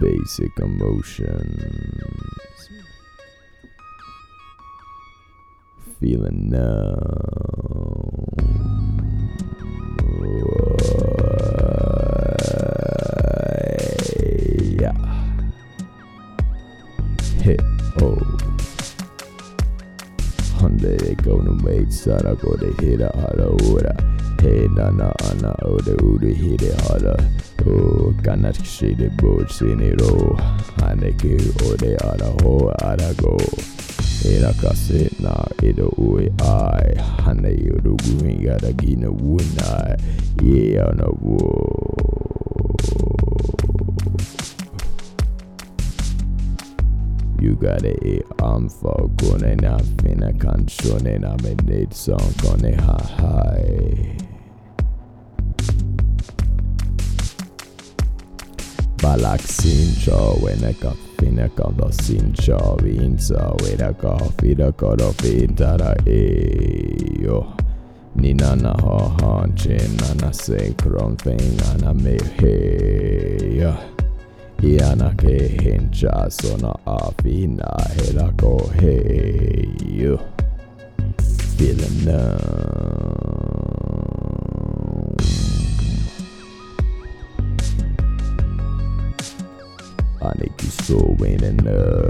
basic emotions. Feeling numb. Yeah. Hit oh. Honda de go no mate sara go de hit a hala ora. Hey ode. Oh, oh. Ode oh, ara ho go. Era kase na ai. Hane gina wunai. Yeah, oh, no wo. You got it, eh, I'm for gonna eh, na fina canzone eh, na me need song gonna ha hi. Balak sincho when I got fina kan då sincho vinsa weda ka fida ka då finta da e yo. Ni nana ha hanchin nana se kron fingarna med heja. Iana ke hincha sona afina hela ko hey Feeling numb so in Sara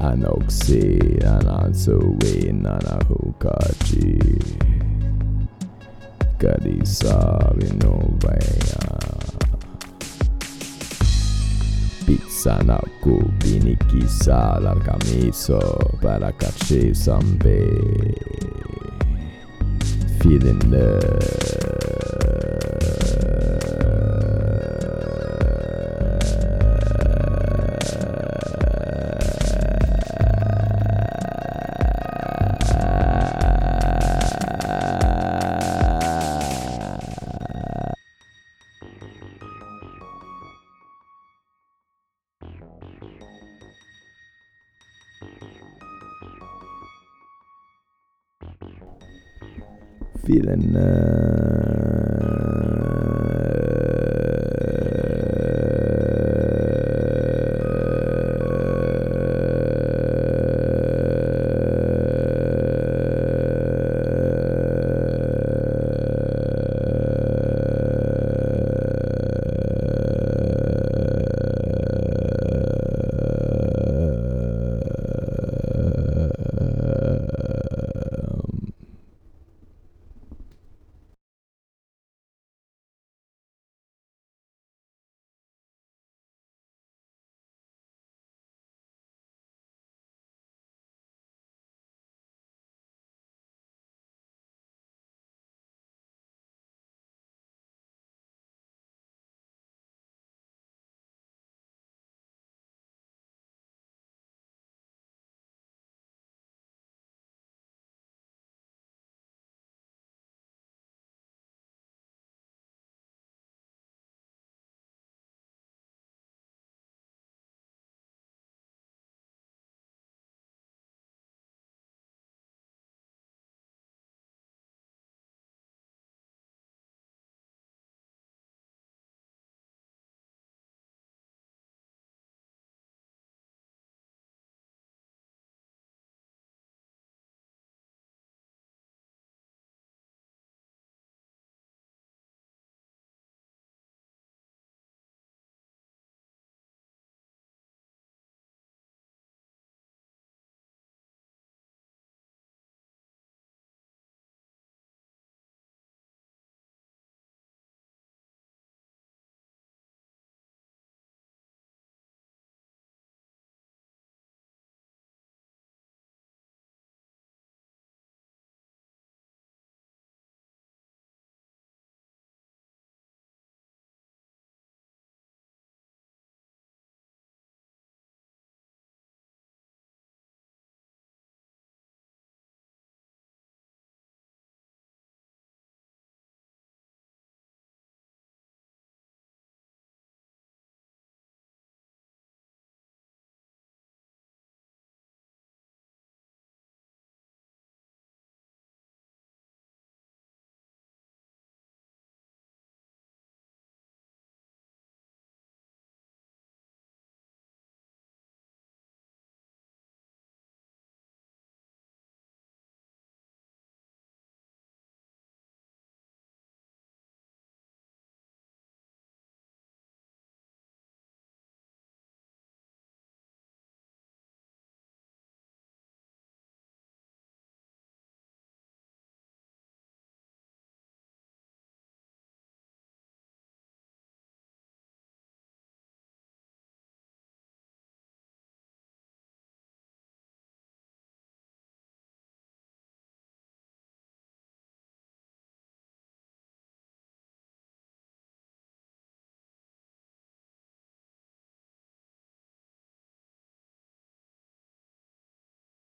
Anoxy Anansuwi Nanahukachi Kadisa Vinovaya Pizza naku Pinikisa Largamiso Para cache sambe feeling the feeling